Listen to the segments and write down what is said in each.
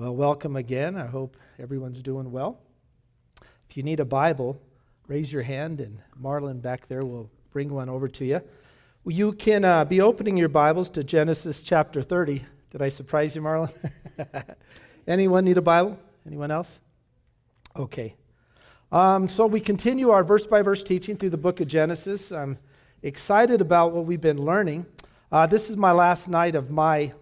Well, welcome again. I hope everyone's doing well. If you need a Bible, raise your hand, and Marlon back there will bring one over to you. You can uh, be opening your Bibles to Genesis chapter 30. Did I surprise you, Marlon? Anyone need a Bible? Anyone else? Okay. Um, so we continue our verse by verse teaching through the book of Genesis. I'm excited about what we've been learning. Uh, this is my last night of my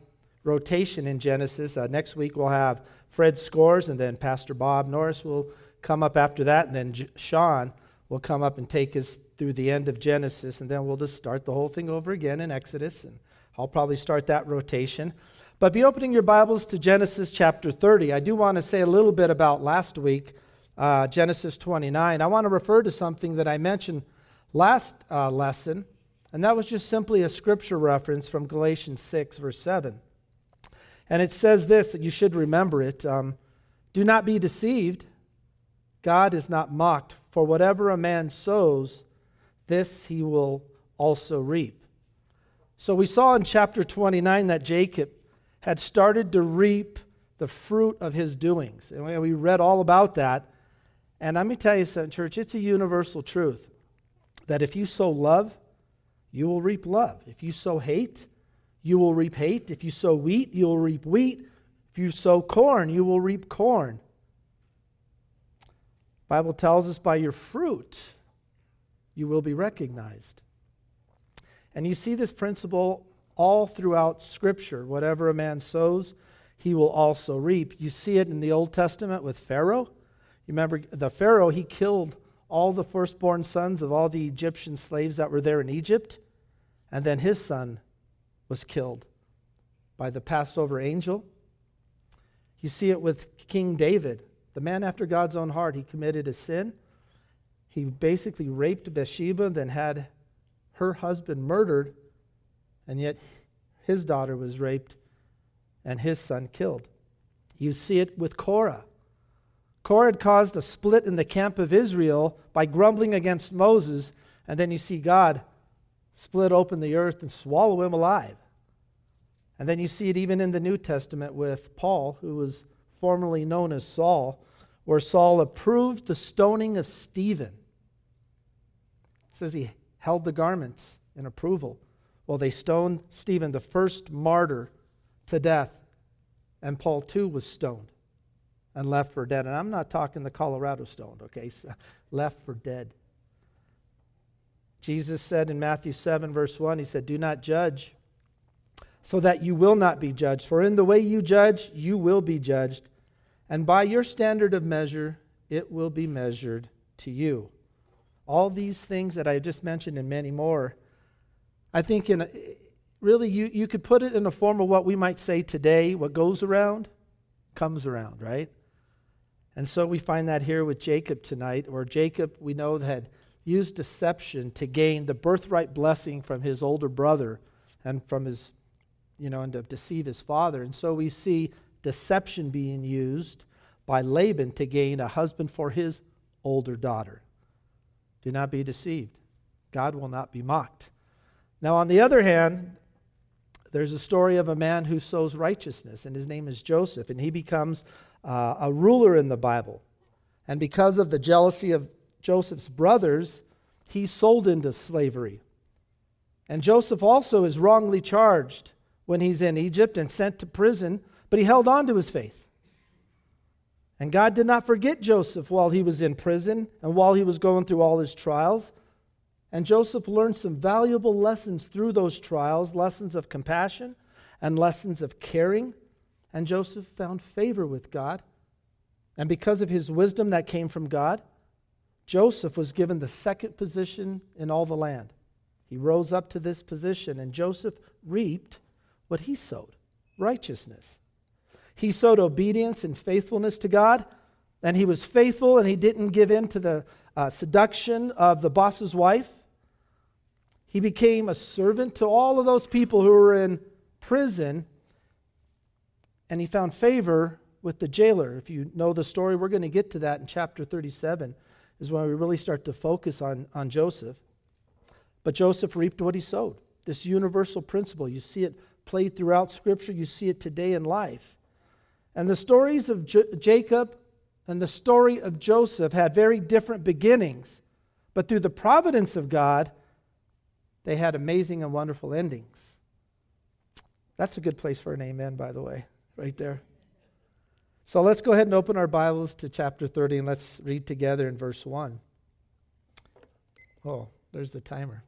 rotation in Genesis. Uh, next week we'll have Fred Scores, and then Pastor Bob Norris will come up after that, and then J- Sean will come up and take us through the end of Genesis, and then we'll just start the whole thing over again in Exodus, and I'll probably start that rotation. But be opening your Bibles to Genesis chapter 30. I do want to say a little bit about last week, uh, Genesis 29. I want to refer to something that I mentioned last uh, lesson, and that was just simply a scripture reference from Galatians 6, verse 7. And it says this, you should remember it um, Do not be deceived. God is not mocked, for whatever a man sows, this he will also reap. So we saw in chapter 29 that Jacob had started to reap the fruit of his doings. And we read all about that. And let me tell you something, church, it's a universal truth that if you sow love, you will reap love. If you sow hate, you will reap hate. If you sow wheat, you will reap wheat. If you sow corn, you will reap corn. Bible tells us by your fruit you will be recognized. And you see this principle all throughout Scripture. Whatever a man sows, he will also reap. You see it in the Old Testament with Pharaoh. You remember the Pharaoh, he killed all the firstborn sons of all the Egyptian slaves that were there in Egypt, and then his son was killed by the Passover angel. You see it with King David, the man after God's own heart. He committed a sin. He basically raped Bathsheba, then had her husband murdered, and yet his daughter was raped and his son killed. You see it with Korah. Korah had caused a split in the camp of Israel by grumbling against Moses, and then you see God split open the earth and swallow him alive. And then you see it even in the New Testament with Paul, who was formerly known as Saul, where Saul approved the stoning of Stephen. It says he held the garments in approval. Well, they stoned Stephen, the first martyr, to death, and Paul too was stoned and left for dead. And I'm not talking the Colorado stoned, okay? So left for dead. Jesus said in Matthew 7, verse 1, He said, Do not judge so that you will not be judged. For in the way you judge, you will be judged, and by your standard of measure, it will be measured to you. All these things that I just mentioned and many more, I think in a, really you, you could put it in a form of what we might say today what goes around comes around, right? And so we find that here with Jacob tonight, or Jacob, we know, had used deception to gain the birthright blessing from his older brother and from his, you know, and to deceive his father. And so we see deception being used by Laban to gain a husband for his older daughter. Do not be deceived. God will not be mocked. Now, on the other hand, there's a story of a man who sows righteousness, and his name is Joseph, and he becomes uh, a ruler in the Bible. And because of the jealousy of Joseph's brothers, he's sold into slavery. And Joseph also is wrongly charged when he's in Egypt and sent to prison, but he held on to his faith. And God did not forget Joseph while he was in prison and while he was going through all his trials. And Joseph learned some valuable lessons through those trials lessons of compassion and lessons of caring. And Joseph found favor with God. And because of his wisdom that came from God, Joseph was given the second position in all the land. He rose up to this position, and Joseph reaped what he sowed righteousness. He sowed obedience and faithfulness to God, and he was faithful and he didn't give in to the uh, seduction of the boss's wife. He became a servant to all of those people who were in prison, and he found favor with the jailer. If you know the story, we're going to get to that in chapter 37 is when we really start to focus on, on Joseph. But Joseph reaped what he sowed. This universal principle. You see it played throughout Scripture, you see it today in life. And the stories of J- Jacob and the story of Joseph had very different beginnings, but through the providence of God, they had amazing and wonderful endings. That's a good place for an amen, by the way, right there. So let's go ahead and open our Bibles to chapter 30 and let's read together in verse 1. Oh, there's the timer.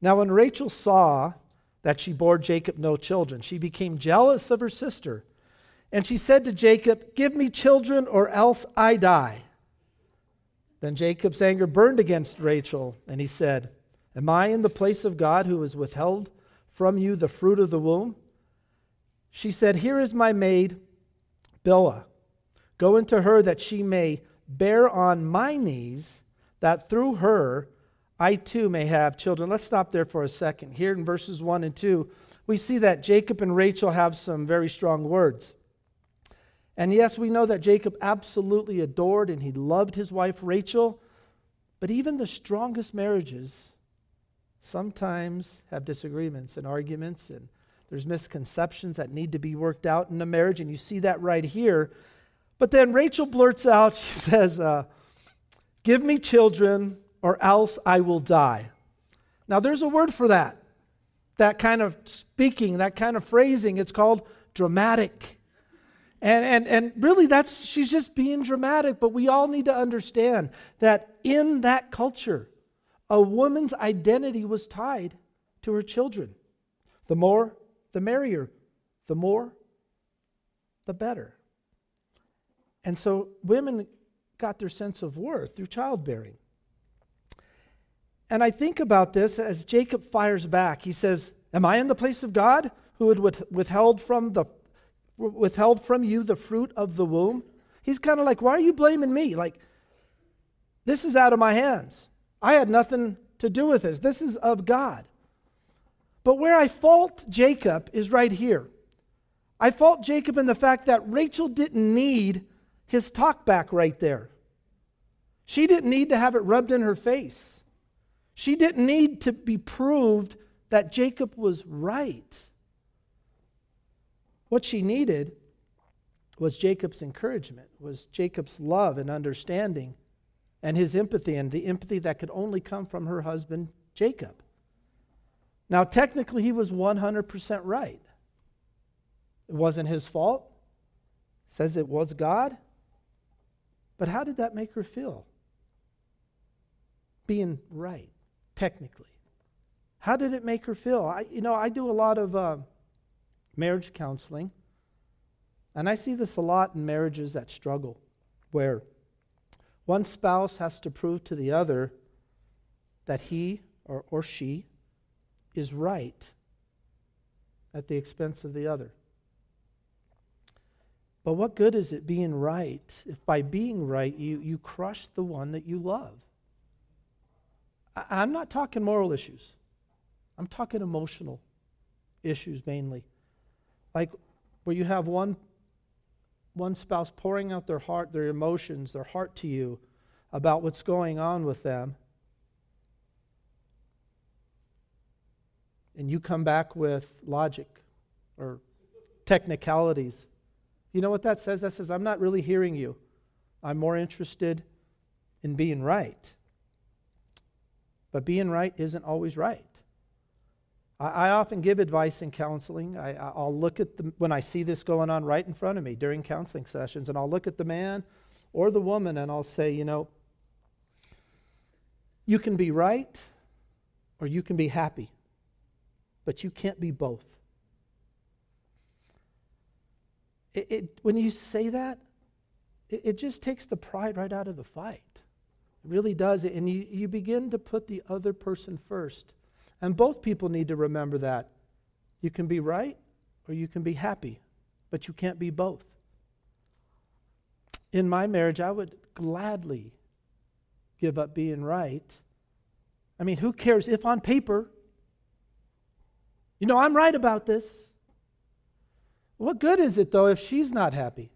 Now, when Rachel saw that she bore Jacob no children, she became jealous of her sister. And she said to Jacob, Give me children, or else I die. Then Jacob's anger burned against Rachel, and he said, Am I in the place of God who has withheld from you the fruit of the womb? She said, Here is my maid, Bilhah. Go into her that she may bear on my knees, that through her I too may have children. Let's stop there for a second. Here in verses 1 and 2, we see that Jacob and Rachel have some very strong words. And yes, we know that Jacob absolutely adored and he loved his wife Rachel, but even the strongest marriages sometimes have disagreements and arguments and there's misconceptions that need to be worked out in a marriage, and you see that right here. But then Rachel blurts out, she says, uh, Give me children, or else I will die. Now, there's a word for that. That kind of speaking, that kind of phrasing, it's called dramatic. And, and, and really, that's, she's just being dramatic, but we all need to understand that in that culture, a woman's identity was tied to her children. The more the merrier. The more, the better. And so women got their sense of worth through childbearing. And I think about this as Jacob fires back. He says, Am I in the place of God who had withheld from, the, withheld from you the fruit of the womb? He's kind of like, Why are you blaming me? Like, this is out of my hands. I had nothing to do with this. This is of God. But where I fault Jacob is right here. I fault Jacob in the fact that Rachel didn't need his talk back right there. She didn't need to have it rubbed in her face. She didn't need to be proved that Jacob was right. What she needed was Jacob's encouragement, was Jacob's love and understanding, and his empathy, and the empathy that could only come from her husband, Jacob. Now, technically, he was 100% right. It wasn't his fault. Says it was God. But how did that make her feel? Being right, technically. How did it make her feel? I, you know, I do a lot of uh, marriage counseling, and I see this a lot in marriages that struggle, where one spouse has to prove to the other that he or, or she is right at the expense of the other. But what good is it being right if by being right you, you crush the one that you love? I, I'm not talking moral issues, I'm talking emotional issues mainly. Like where you have one, one spouse pouring out their heart, their emotions, their heart to you about what's going on with them, and you come back with logic or technicalities, you know what that says? That says, I'm not really hearing you. I'm more interested in being right. But being right isn't always right. I, I often give advice in counseling. I, will look at the, when I see this going on right in front of me during counseling sessions, and I'll look at the man or the woman and I'll say, you know, you can be right or you can be happy but you can't be both. It, it, when you say that, it, it just takes the pride right out of the fight. It really does. And you, you begin to put the other person first. And both people need to remember that. You can be right or you can be happy, but you can't be both. In my marriage, I would gladly give up being right. I mean, who cares if on paper you know, I'm right about this. What good is it, though, if she's not happy?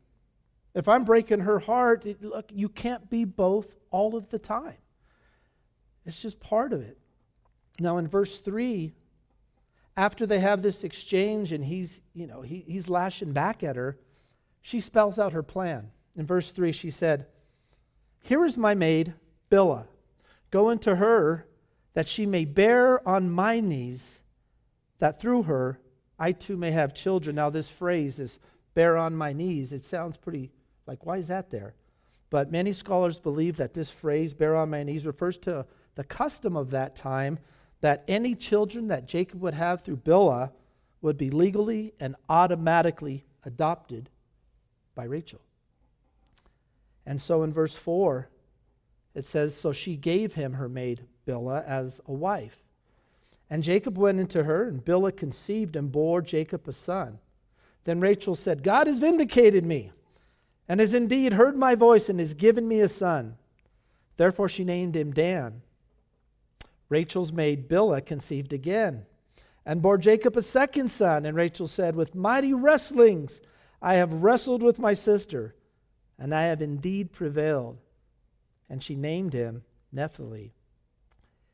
If I'm breaking her heart, it, look, you can't be both all of the time. It's just part of it. Now, in verse 3, after they have this exchange and he's, you know, he, he's lashing back at her, she spells out her plan. In verse 3, she said, Here is my maid, Bilhah. Go into her that she may bear on my knees, that through her I too may have children. Now, this phrase, this bear on my knees, it sounds pretty like, why is that there? But many scholars believe that this phrase, bear on my knees, refers to the custom of that time that any children that Jacob would have through Bilhah would be legally and automatically adopted by Rachel. And so in verse 4, it says, So she gave him her maid Bilhah as a wife. And Jacob went into her, and Bilhah conceived and bore Jacob a son. Then Rachel said, God has vindicated me, and has indeed heard my voice, and has given me a son. Therefore she named him Dan. Rachel's maid Bilhah conceived again and bore Jacob a second son. And Rachel said, With mighty wrestlings I have wrestled with my sister, and I have indeed prevailed. And she named him Naphtali.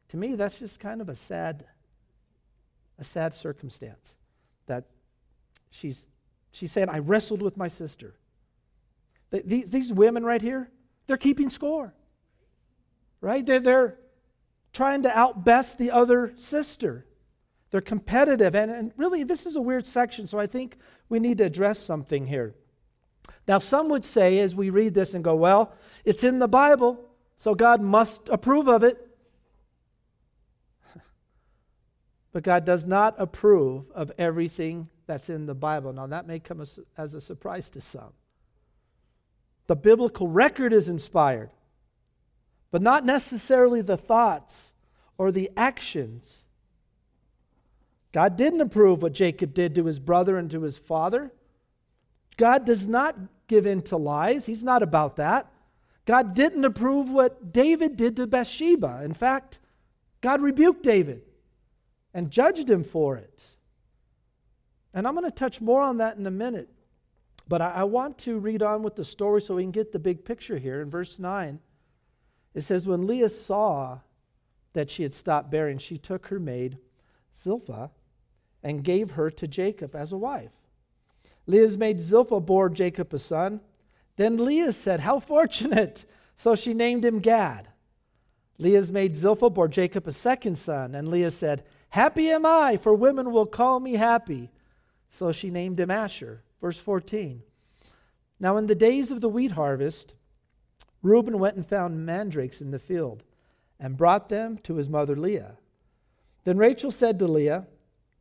To me, that's just kind of a sad, a sad circumstance that she's, she's saying, I wrestled with my sister. These, these women right here, they're keeping score. Right? They're, they're, trying to outbest the other sister. They're competitive. And, and really, this is a weird section, so I think we need to address something here. Now, some would say, as we read this and go, well, it's in the Bible, so God must approve of it. But God does not approve of everything that's in the Bible. Now, that may come as, as a surprise to some. The biblical record is inspired but not necessarily the thoughts or the actions. God didn't approve what Jacob did to his brother and to his father. God does not give in to lies. He's not about that. God didn't approve what David did to Bathsheba. In fact, God rebuked David and judged him for it. And I'm going to touch more on that in a minute. But I, I want to read on with the story so we can get the big picture here in verse 9. It says, When Leah saw that she had stopped bearing, she took her maid, Zilpah, and gave her to Jacob as a wife. Leah's maid Zilpah bore Jacob a son. Then Leah said, How fortunate! So she named him Gad. Leah's maid Zilpah bore Jacob a second son, and Leah said, Happy am I, for women will call me happy. So she named him Asher. Verse 14. Now, in the days of the wheat harvest, Reuben went and found mandrakes in the field and brought them to his mother Leah. Then Rachel said to Leah,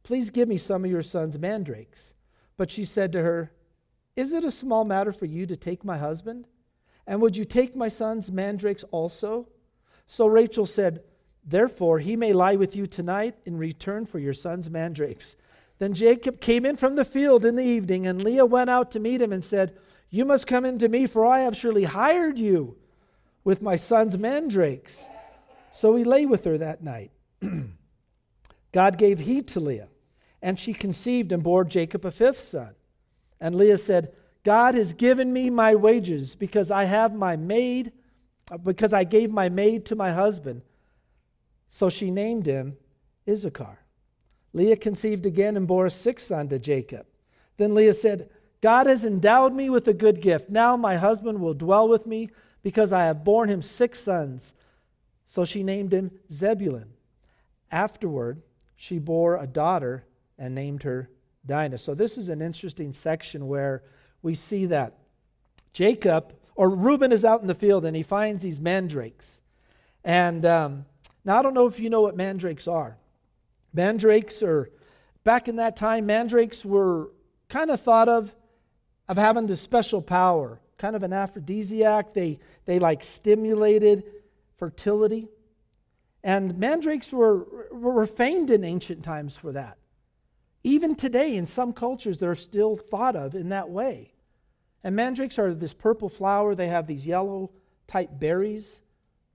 Please give me some of your son's mandrakes. But she said to her, Is it a small matter for you to take my husband? And would you take my son's mandrakes also? So Rachel said, Therefore he may lie with you tonight in return for your son's mandrakes. Then Jacob came in from the field in the evening, and Leah went out to meet him and said, you must come in to me, for I have surely hired you with my son's mandrakes. So he lay with her that night. God gave heed to Leah, and she conceived and bore Jacob a fifth son. And Leah said, God has given me my wages because I have my maid, because I gave my maid to my husband. So she named him Issachar. Leah conceived again and bore a sixth son to Jacob. Then Leah said, God has endowed me with a good gift. Now my husband will dwell with me because I have borne him six sons. So she named him Zebulun. Afterward, she bore a daughter and named her Dinah. So this is an interesting section where we see that Jacob, or Reuben, is out in the field and he finds these mandrakes. And um, now I don't know if you know what mandrakes are. Mandrakes are, back in that time, mandrakes were kind of thought of of having this special power, kind of an aphrodisiac. They, they like stimulated fertility. And mandrakes were, were famed in ancient times for that. Even today, in some cultures, they're still thought of in that way. And mandrakes are this purple flower. They have these yellow type berries,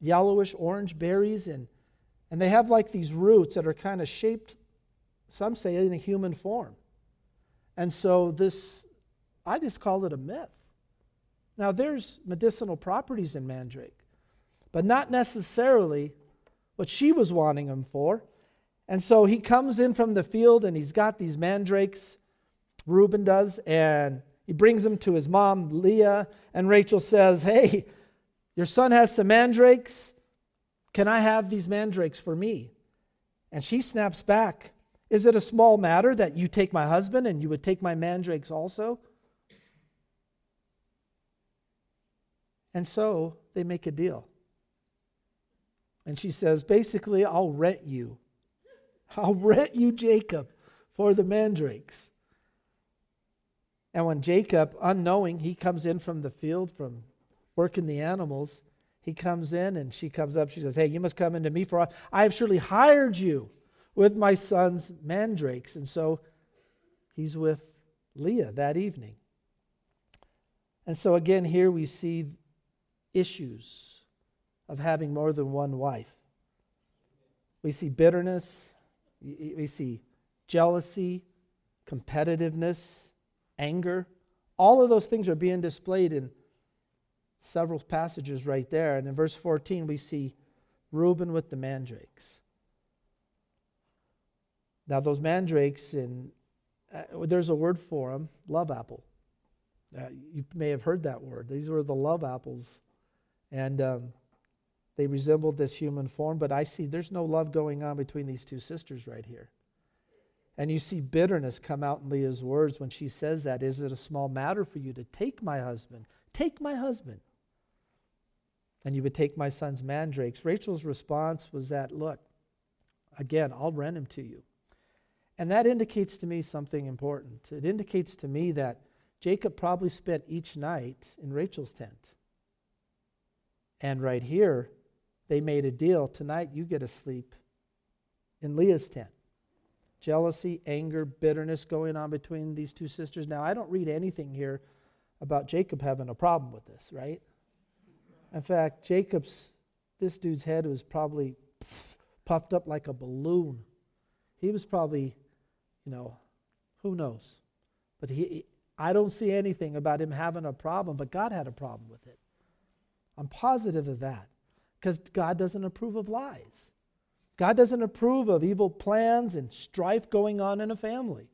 yellowish orange berries, and, and they have like these roots that are kind of shaped, some say, in a human form. And so this I just call it a myth. Now, there's medicinal properties in mandrake, but not necessarily what she was wanting them for. And so he comes in from the field and he's got these mandrakes, Reuben does, and he brings them to his mom, Leah, and Rachel says, Hey, your son has some mandrakes. Can I have these mandrakes for me? And she snaps back, Is it a small matter that you take my husband and you would take my mandrakes also? And so they make a deal. And she says, Basically, I'll rent you I'll rent you Jacob for the mandrakes. And when Jacob, unknowing, he comes in from the field from working the animals, he comes in and she comes up. She says, Hey, you must come into me, for I have surely hired you with my son's mandrakes. And so he's with Leah that evening. And so again, here we see issues of having more than one wife. We see bitterness, we see jealousy, competitiveness, anger. All of those things are being displayed in several passages right there. And in verse 14, we see Reuben with the mandrakes. Now, those mandrakes, in, uh, there's a word for them love apple. Uh, you may have heard that word. These were the love apples. And um, they resembled this human form, but I see there's no love going on between these two sisters right here. And you see bitterness come out in Leah's words when she says that. Is it a small matter for you to take my husband? Take my husband. And you would take my son's mandrakes. Rachel's response was that, look, again, I'll rent him to you. And that indicates to me something important. It indicates to me that Jacob probably spent each night in Rachel's tent. And right here, they made a deal. Tonight, you get to sleep in Leah's tent. Jealousy, anger, bitterness going on between these two sisters. Now, I don't read anything here about Jacob having a problem with this, right? In fact, Jacob's, this dude's head was probably puffed up like a balloon. He was probably, you know, who knows? But he, I don't see anything about him having a problem, but God had a problem with it. I'm positive of that because God doesn't approve of lies. God doesn't approve of evil plans and strife going on in a family.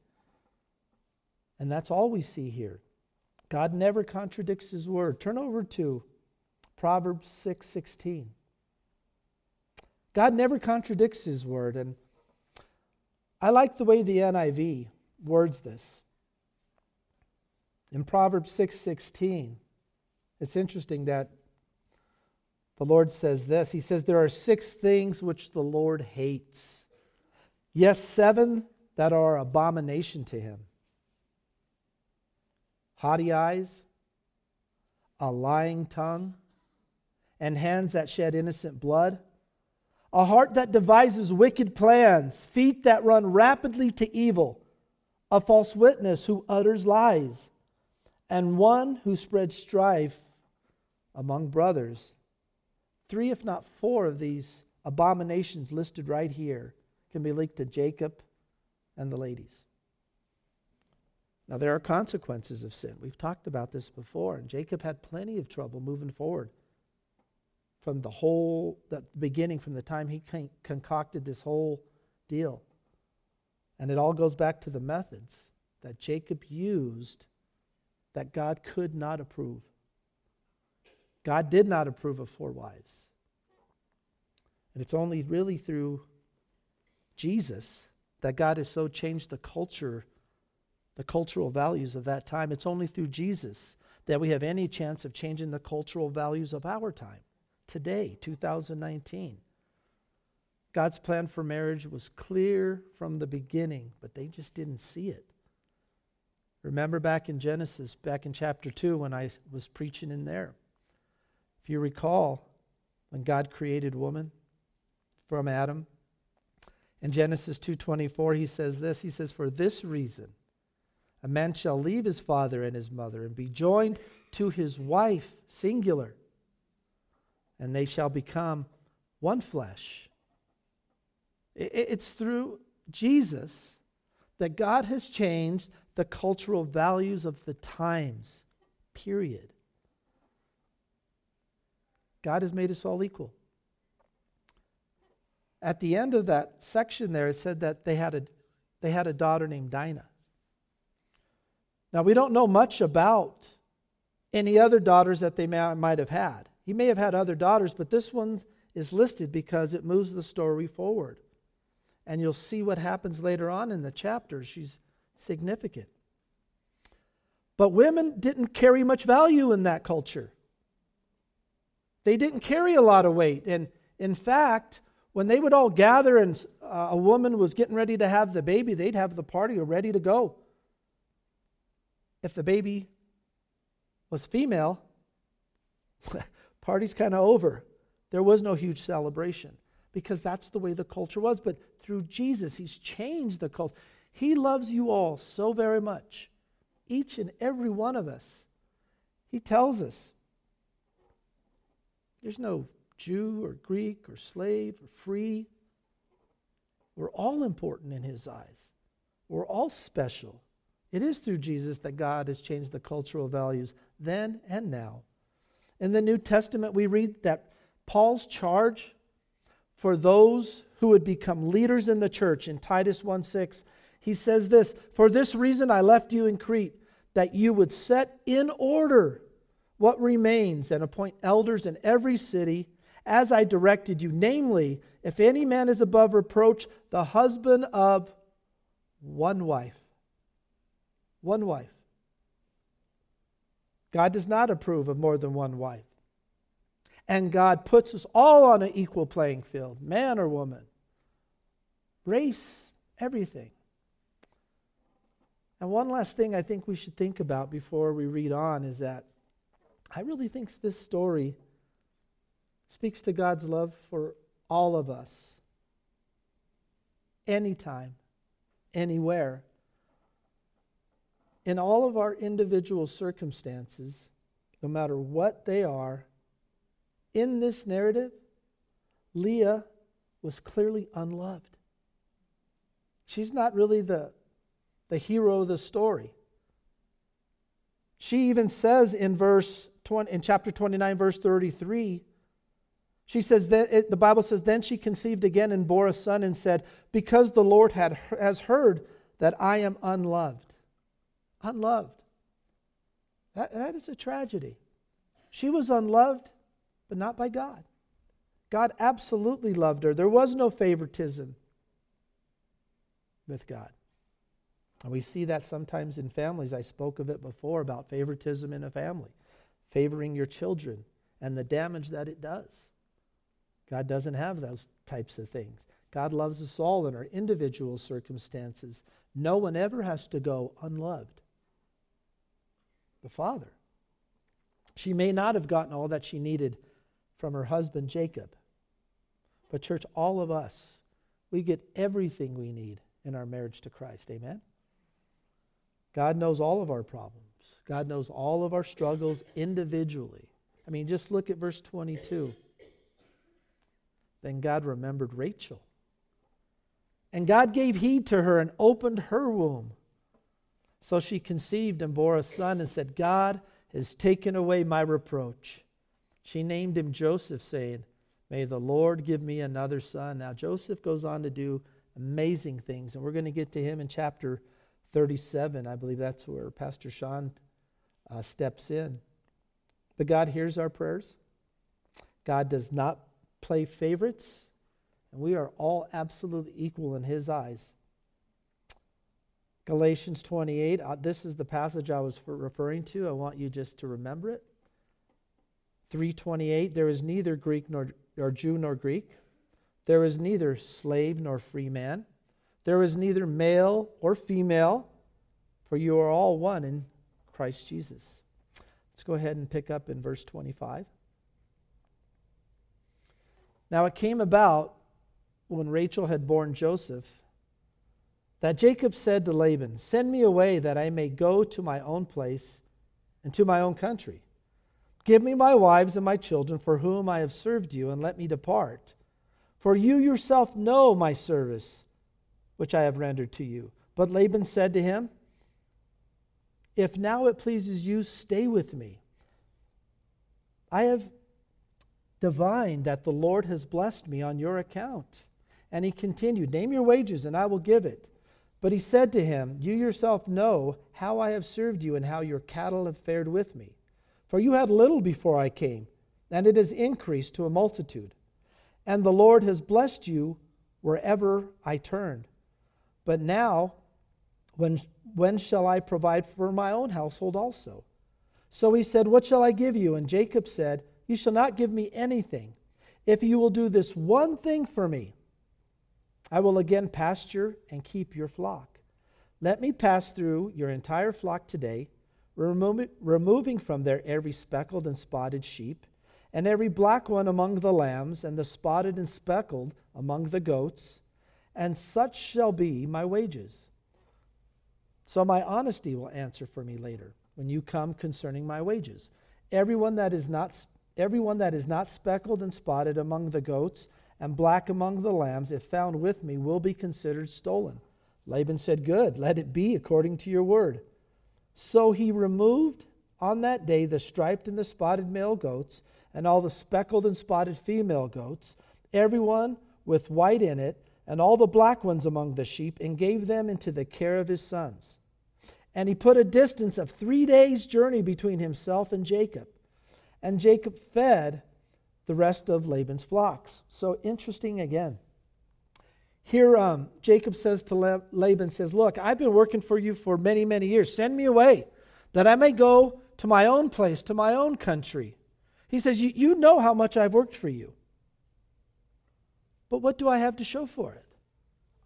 And that's all we see here. God never contradicts his word. Turn over to Proverbs 6 God never contradicts his word. And I like the way the NIV words this. In Proverbs 6 it's interesting that the Lord says this He says, There are six things which the Lord hates. Yes, seven that are abomination to him haughty eyes, a lying tongue, and hands that shed innocent blood, a heart that devises wicked plans, feet that run rapidly to evil, a false witness who utters lies, and one who spreads strife among brothers. Three, if not four, of these abominations listed right here can be linked to Jacob and the ladies. Now, there are consequences of sin. We've talked about this before, and Jacob had plenty of trouble moving forward from the whole the beginning, from the time he concocted this whole deal. And it all goes back to the methods that Jacob used that God could not approve. God did not approve of four wives. And it's only really through Jesus that God has so changed the culture, the cultural values of that time. It's only through Jesus that we have any chance of changing the cultural values of our time, today, 2019. God's plan for marriage was clear from the beginning, but they just didn't see it. Remember back in Genesis, back in chapter 2, when I was preaching in there. If you recall, when God created woman from Adam, in Genesis 2:24 he says this, he says for this reason a man shall leave his father and his mother and be joined to his wife singular and they shall become one flesh. It's through Jesus that God has changed the cultural values of the times. Period. God has made us all equal. at the end of that section there, it said that they had a, they had a daughter named Dinah. Now, we don't know much about any other daughters that they might have had. He may have had other daughters, but this one is listed because it moves the story forward. And you'll see what happens later on in the chapter. She's significant. But women didn't carry much value in that culture. They didn't carry a lot of weight. And in fact, when they would all gather and uh, a woman was getting ready to have the baby, they'd have the party ready to go. If the baby was female, party's kind of over. There was no huge celebration because that's the way the culture was. But through Jesus, He's changed the culture. He loves you all so very much, each and every one of us. He tells us there's no Jew or Greek or slave or free. We're all important in His eyes, we're all special. It is through Jesus that God has changed the cultural values then and now. In the New Testament, we read that Paul's charge for those who would become leaders in the church in Titus 1 6, he says this For this reason I left you in Crete, that you would set in order what remains and appoint elders in every city as I directed you. Namely, if any man is above reproach, the husband of one wife one wife. God does not approve of more than one wife. And God puts us all on an equal playing field man or woman, race, everything. And one last thing I think we should think about before we read on is that I really think this story speaks to God's love for all of us, anytime, anywhere in all of our individual circumstances, no matter what they are, in this narrative, Leah was clearly unloved. She's not really the, the hero of the story. She even says in verse 20, in chapter 29, verse 33, she says that it, the Bible says, Then she conceived again and bore a son and said, Because the Lord had, has heard that I am unloved unloved. That, that is a tragedy. She was unloved, but not by God. God absolutely loved her. There was no favoritism with God. And we see that sometimes in families. I spoke of it before about favoritism in a family, favoring your children and the damage that it does. God doesn't have those types of things. God loves us all in our individual circumstances. No one ever has to go unloved the father. She may not have gotten all that she needed from her husband Jacob. But, church, all of us, we get everything we need in our marriage to Christ. Amen? God knows all of our problems, God knows all of our struggles individually. I mean, just look at verse 22. Then God remembered Rachel. And God gave heed to her and opened her womb. So she conceived and bore a son and said, God has taken away my reproach. She named him Joseph, saying, May the Lord give me another son. Now, Joseph goes on to do amazing things, and we're going to get to him in chapter 37. I believe that's where Pastor Sean uh, steps in. But God hears our prayers. God does not play favorites, and we are all absolutely equal in His eyes. Galatians 28, uh, this is the passage I was referring to. I want you just to remember it. 328, there is neither Greek nor, nor Jew nor Greek. There is neither slave nor free man. There is neither male or female, for you are all one in Christ Jesus. Let's go ahead and pick up in verse 25. Now it came about when Rachel had borne Joseph that Jacob said to Laban, Send me away that I may go to my own place and to my own country. Give me my wives and my children for whom I have served you, and let me depart. For you yourself know my service, which I have rendered to you. But Laban said to him, If now it pleases you, stay with me. I have divined that the Lord has blessed me on your account And he continued, Name your wages, and I will give it. But he said to him, You yourself know how I have served you and how your cattle have fared with me. For you had little before I came, and it has increased to a multitude. And the Lord has blessed you wherever I turned. But now, when, when shall I provide for my own household also? So he said, What shall I give you? And Jacob said, You shall not give me anything. If you will do this one thing for me, I will again pasture and keep your flock. Let me pass through your entire flock today, removing from there every speckled and spotted sheep, and every black one among the lambs, and the spotted and speckled among the goats, and such shall be my wages. So my honesty will answer for me later when you come concerning my wages. Everyone that is not everyone that is not speckled and spotted among the goats and black among the lambs, if found with me, will be considered stolen. Laban said, Good, let it be according to your word. So he removed on that day the striped and the spotted male goats, and all the speckled and spotted female goats, everyone with white in it, and all the black ones among the sheep, and gave them into the care of his sons. And he put a distance of three days' journey between himself and Jacob. And Jacob fed the rest of Laban's flocks. So interesting again. Here, um, Jacob says to Laban, says, Look, I've been working for you for many, many years. Send me away that I may go to my own place, to my own country. He says, You, know how much I've worked for you. But what do I have to show for it?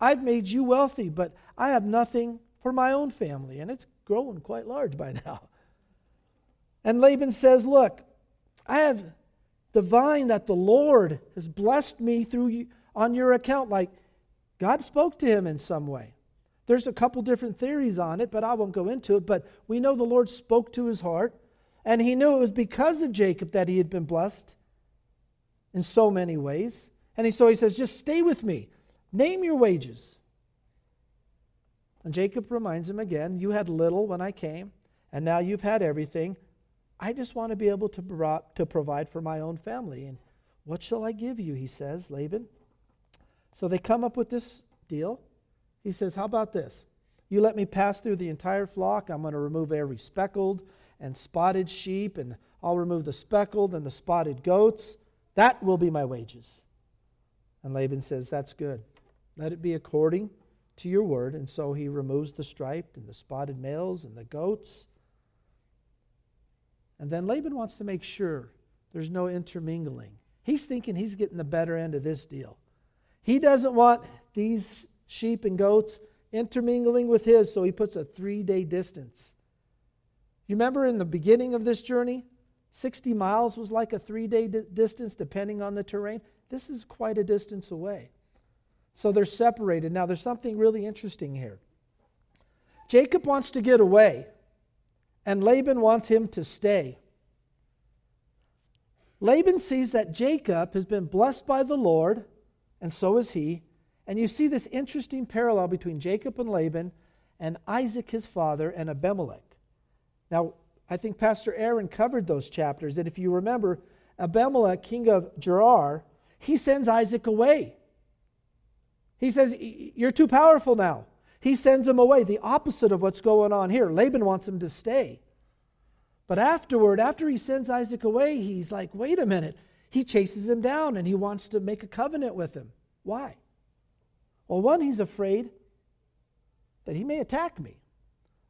I've made you wealthy, but I have nothing for my own family, and it's growing quite large by now. And Laban says, Look, I have the vine that the Lord has blessed me through you, on your account. Like God spoke to him in some way. There's a couple different theories on it, but I won't go into it. But we know the Lord spoke to his heart, and he knew it was because of Jacob that he had been blessed in so many ways. And he, so he says, Just stay with me, name your wages. And Jacob reminds him again, You had little when I came, and now you've had everything. I just want to be able to, pro- to provide for my own family. And what shall I give you? He says, Laban. So they come up with this deal. He says, How about this? You let me pass through the entire flock. I'm going to remove every speckled and spotted sheep, and I'll remove the speckled and the spotted goats. That will be my wages. And Laban says, That's good. Let it be according to your word. And so he removes the striped and the spotted males and the goats. And then Laban wants to make sure there's no intermingling. He's thinking he's getting the better end of this deal. He doesn't want these sheep and goats intermingling with his, so he puts a three day distance. You remember in the beginning of this journey, 60 miles was like a three day di- distance depending on the terrain. This is quite a distance away. So they're separated. Now, there's something really interesting here. Jacob wants to get away and Laban wants him to stay. Laban sees that Jacob has been blessed by the Lord, and so is he. And you see this interesting parallel between Jacob and Laban and Isaac, his father, and Abimelech. Now, I think Pastor Aaron covered those chapters. That if you remember, Abimelech, king of Gerar, he sends Isaac away. He says, You're too powerful now. He sends him away, the opposite of what's going on here. Laban wants him to stay. But afterward, after he sends Isaac away, he's like, wait a minute. He chases him down and he wants to make a covenant with him. Why? Well, one, he's afraid that he may attack me.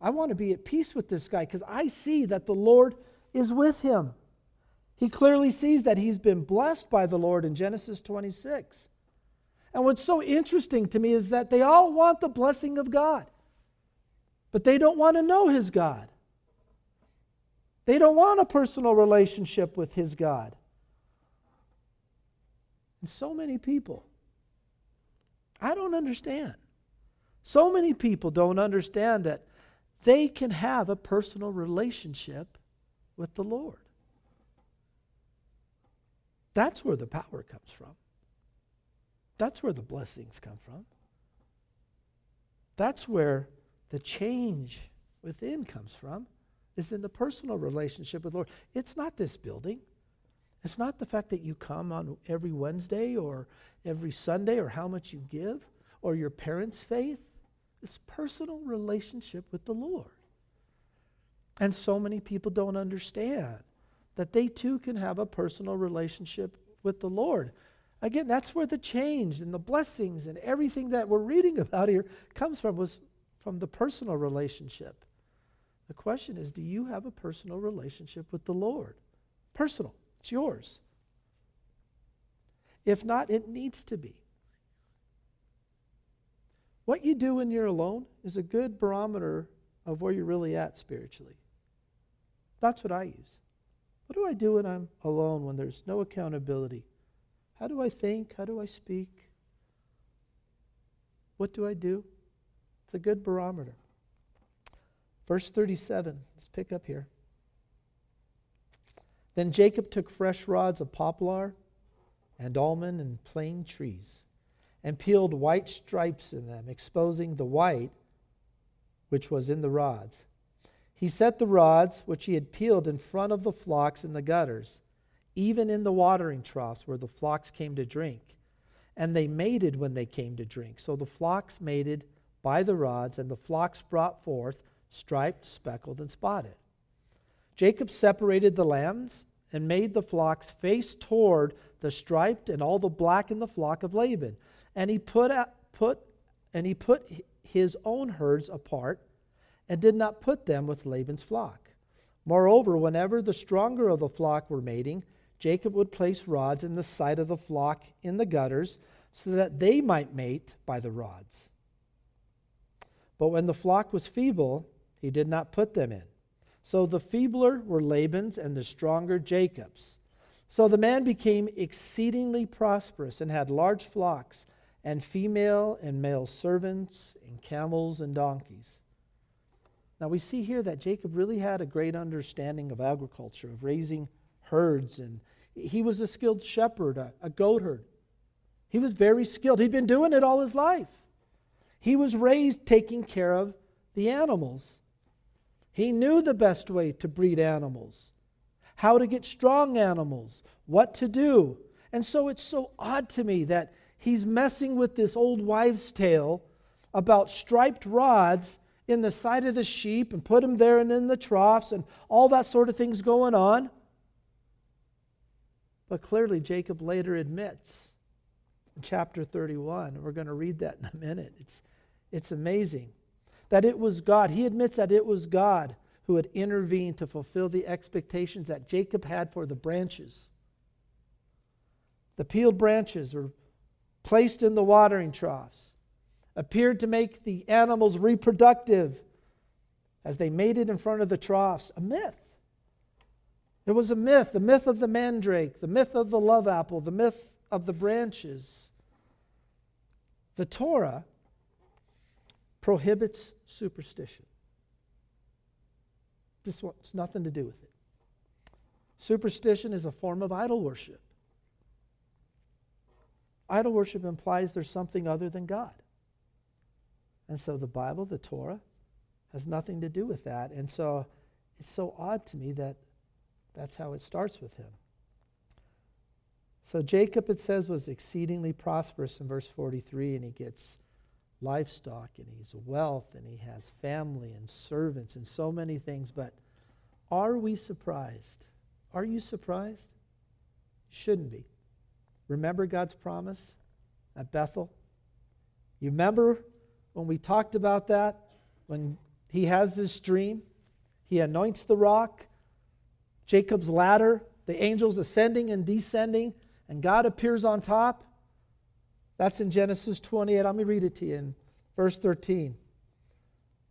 I want to be at peace with this guy because I see that the Lord is with him. He clearly sees that he's been blessed by the Lord in Genesis 26. And what's so interesting to me is that they all want the blessing of God, but they don't want to know His God. They don't want a personal relationship with His God. And so many people, I don't understand. So many people don't understand that they can have a personal relationship with the Lord. That's where the power comes from. That's where the blessings come from. That's where the change within comes from, is in the personal relationship with the Lord. It's not this building. It's not the fact that you come on every Wednesday or every Sunday or how much you give or your parents' faith. It's personal relationship with the Lord. And so many people don't understand that they too can have a personal relationship with the Lord. Again, that's where the change and the blessings and everything that we're reading about here comes from was from the personal relationship. The question is, do you have a personal relationship with the Lord? Personal. It's yours. If not, it needs to be. What you do when you're alone is a good barometer of where you're really at spiritually. That's what I use. What do I do when I'm alone, when there's no accountability? How do I think? How do I speak? What do I do? It's a good barometer. Verse 37, let's pick up here. Then Jacob took fresh rods of poplar and almond and plane trees and peeled white stripes in them, exposing the white which was in the rods. He set the rods which he had peeled in front of the flocks in the gutters, even in the watering troughs where the flocks came to drink. And they mated when they came to drink. So the flocks mated by the rods, and the flocks brought forth striped, speckled, and spotted. Jacob separated the lambs and made the flocks face toward the striped and all the black in the flock of Laban. And he put, put and he put his own herds apart and did not put them with Laban's flock. Moreover, whenever the stronger of the flock were mating, Jacob would place rods in the sight of the flock in the gutters so that they might mate by the rods. But when the flock was feeble, he did not put them in. So the feebler were Laban's and the stronger Jacob's. So the man became exceedingly prosperous and had large flocks and female and male servants and camels and donkeys. Now we see here that Jacob really had a great understanding of agriculture, of raising herds, and he was a skilled shepherd, a, a goat herd. He was very skilled. He'd been doing it all his life. He was raised taking care of the animals. He knew the best way to breed animals, how to get strong animals, what to do. And so it's so odd to me that he's messing with this old wives' tale about striped rods in the side of the sheep and put them there and in the troughs and all that sort of things going on. But clearly, Jacob later admits in chapter 31, and we're going to read that in a minute. It's, it's amazing that it was God. He admits that it was God who had intervened to fulfill the expectations that Jacob had for the branches. The peeled branches were placed in the watering troughs appeared to make the animals reproductive as they mated in front of the troughs. A myth. It was a myth the myth of the mandrake, the myth of the love apple, the myth of the branches. The Torah prohibits superstition. This wants nothing to do with it. Superstition is a form of idol worship. Idol worship implies there's something other than God. And so the Bible, the Torah, has nothing to do with that. And so it's so odd to me that that's how it starts with him. So Jacob, it says, was exceedingly prosperous in verse 43, and he gets livestock, and he's wealth, and he has family and servants and so many things. But are we surprised? Are you surprised? Shouldn't be. Remember God's promise at Bethel? You remember when we talked about that, when he has this dream, he anoints the rock, Jacob's ladder, the angels ascending and descending, and God appears on top. That's in Genesis 28. Let me read it to you in verse 13.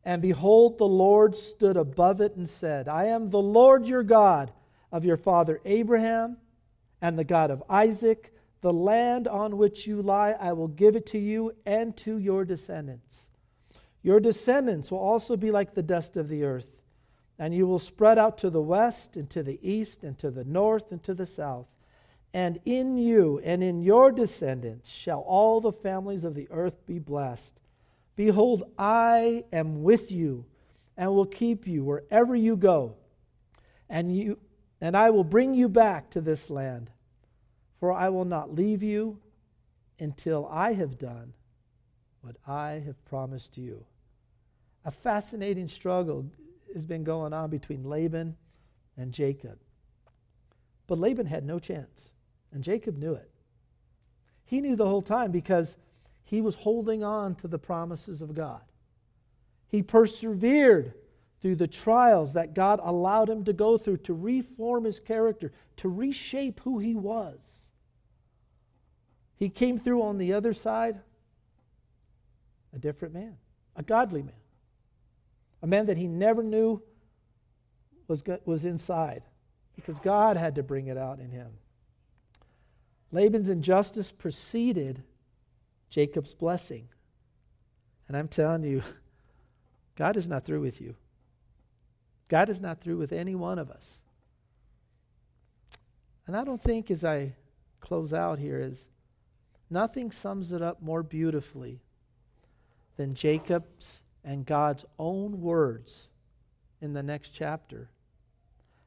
And behold, the Lord stood above it and said, I am the Lord your God of your father Abraham and the God of Isaac. The land on which you lie, I will give it to you and to your descendants. Your descendants will also be like the dust of the earth, and you will spread out to the west and to the east and to the north and to the south. And in you and in your descendants shall all the families of the earth be blessed. Behold, I am with you and will keep you wherever you go. And you and I will bring you back to this land, for I will not leave you until I have done what I have promised you. A fascinating struggle has been going on between Laban and Jacob. But Laban had no chance, and Jacob knew it. He knew the whole time because he was holding on to the promises of God. He persevered through the trials that God allowed him to go through to reform his character, to reshape who he was. He came through on the other side a different man, a godly man, a man that he never knew was, was inside because God had to bring it out in him. Laban's injustice preceded Jacob's blessing. And I'm telling you, God is not through with you. God is not through with any one of us. And I don't think as I close out here is nothing sums it up more beautifully than Jacob's and God's own words in the next chapter.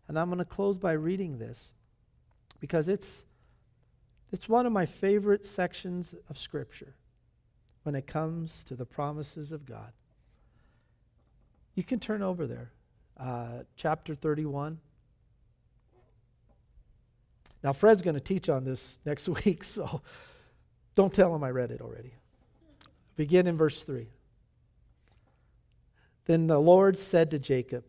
And I'm going to close by reading this because it's, it's one of my favorite sections of Scripture when it comes to the promises of God. You can turn over there, uh, chapter 31. Now, Fred's going to teach on this next week, so don't tell him I read it already. Begin in verse 3. Then the Lord said to Jacob,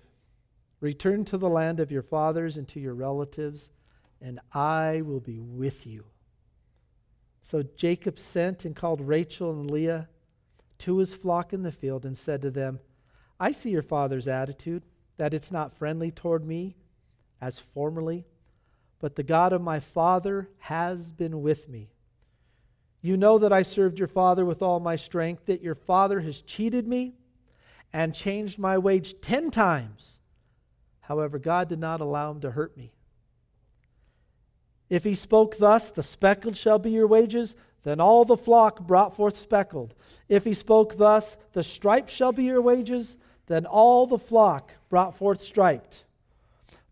Return to the land of your fathers and to your relatives, and I will be with you. So Jacob sent and called Rachel and Leah to his flock in the field and said to them, I see your father's attitude, that it's not friendly toward me as formerly, but the God of my father has been with me. You know that I served your father with all my strength, that your father has cheated me and changed my wage ten times. However, God did not allow him to hurt me. If he spoke thus, the speckled shall be your wages, then all the flock brought forth speckled. If he spoke thus, the striped shall be your wages, then all the flock brought forth striped.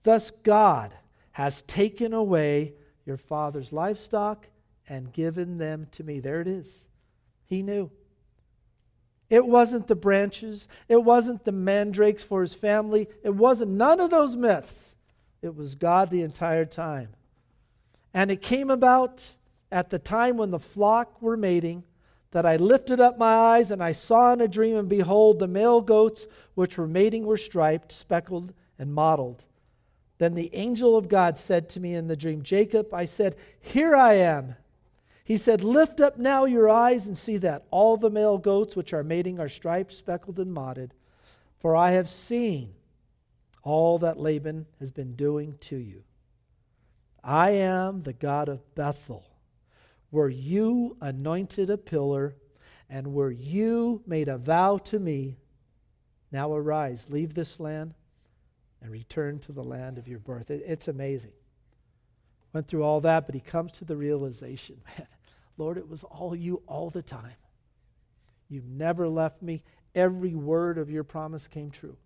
Thus God has taken away your father's livestock and given them to me. There it is. He knew. It wasn't the branches, it wasn't the mandrakes for his family, it wasn't none of those myths. It was God the entire time. And it came about at the time when the flock were mating that I lifted up my eyes and I saw in a dream, and behold, the male goats which were mating were striped, speckled, and mottled. Then the angel of God said to me in the dream, Jacob, I said, Here I am. He said, Lift up now your eyes and see that all the male goats which are mating are striped, speckled, and mottled. For I have seen all that Laban has been doing to you. I am the God of Bethel, where you anointed a pillar and where you made a vow to me. Now arise, leave this land, and return to the land of your birth. it's amazing. Went through all that, but he comes to the realization, man, Lord, it was all you all the time. You never left me. Every word of your promise came true.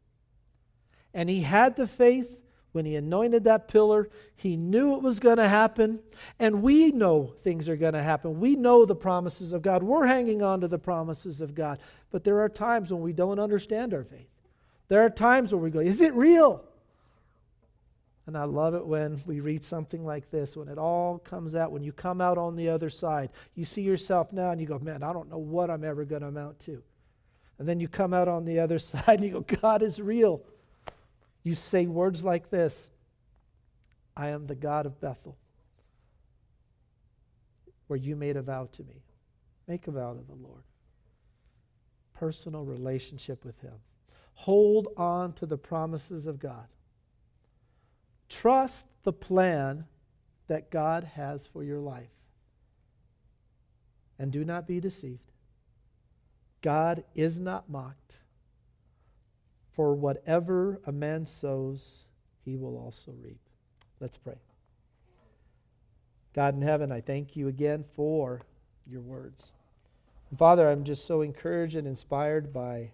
And he had the faith when he anointed that pillar. He knew it was going to happen. And we know things are going to happen. We know the promises of God. We're hanging on to the promises of God. But there are times when we don't understand our faith. There are times where we go, Is it real? And I love it when we read something like this, when it all comes out, when you come out on the other side. You see yourself now and you go, man, I don't know what I'm ever going to amount to. And then you come out on the other side and you go, God is real. You say words like this I am the God of Bethel, where you made a vow to me. Make a vow to the Lord. Personal relationship with Him. Hold on to the promises of God. Trust the plan that God has for your life. And do not be deceived. God is not mocked. For whatever a man sows, he will also reap. Let's pray. God in heaven, I thank you again for your words. Father, I'm just so encouraged and inspired by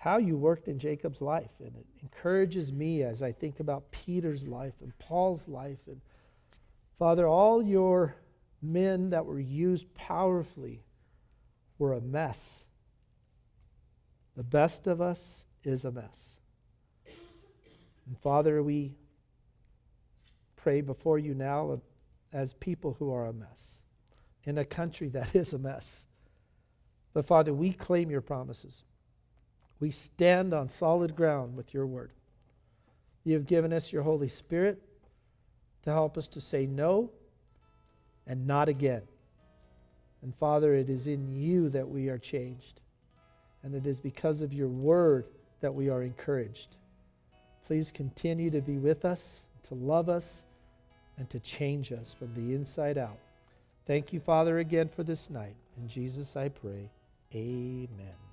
how you worked in Jacob's life. And it encourages me as I think about Peter's life and Paul's life. And Father, all your men that were used powerfully were a mess. The best of us is a mess. And Father, we pray before you now as people who are a mess in a country that is a mess. But Father, we claim your promises. We stand on solid ground with your word. You have given us your Holy Spirit to help us to say no and not again. And Father, it is in you that we are changed. And it is because of your word that we are encouraged. Please continue to be with us, to love us, and to change us from the inside out. Thank you, Father, again for this night. In Jesus I pray. Amen.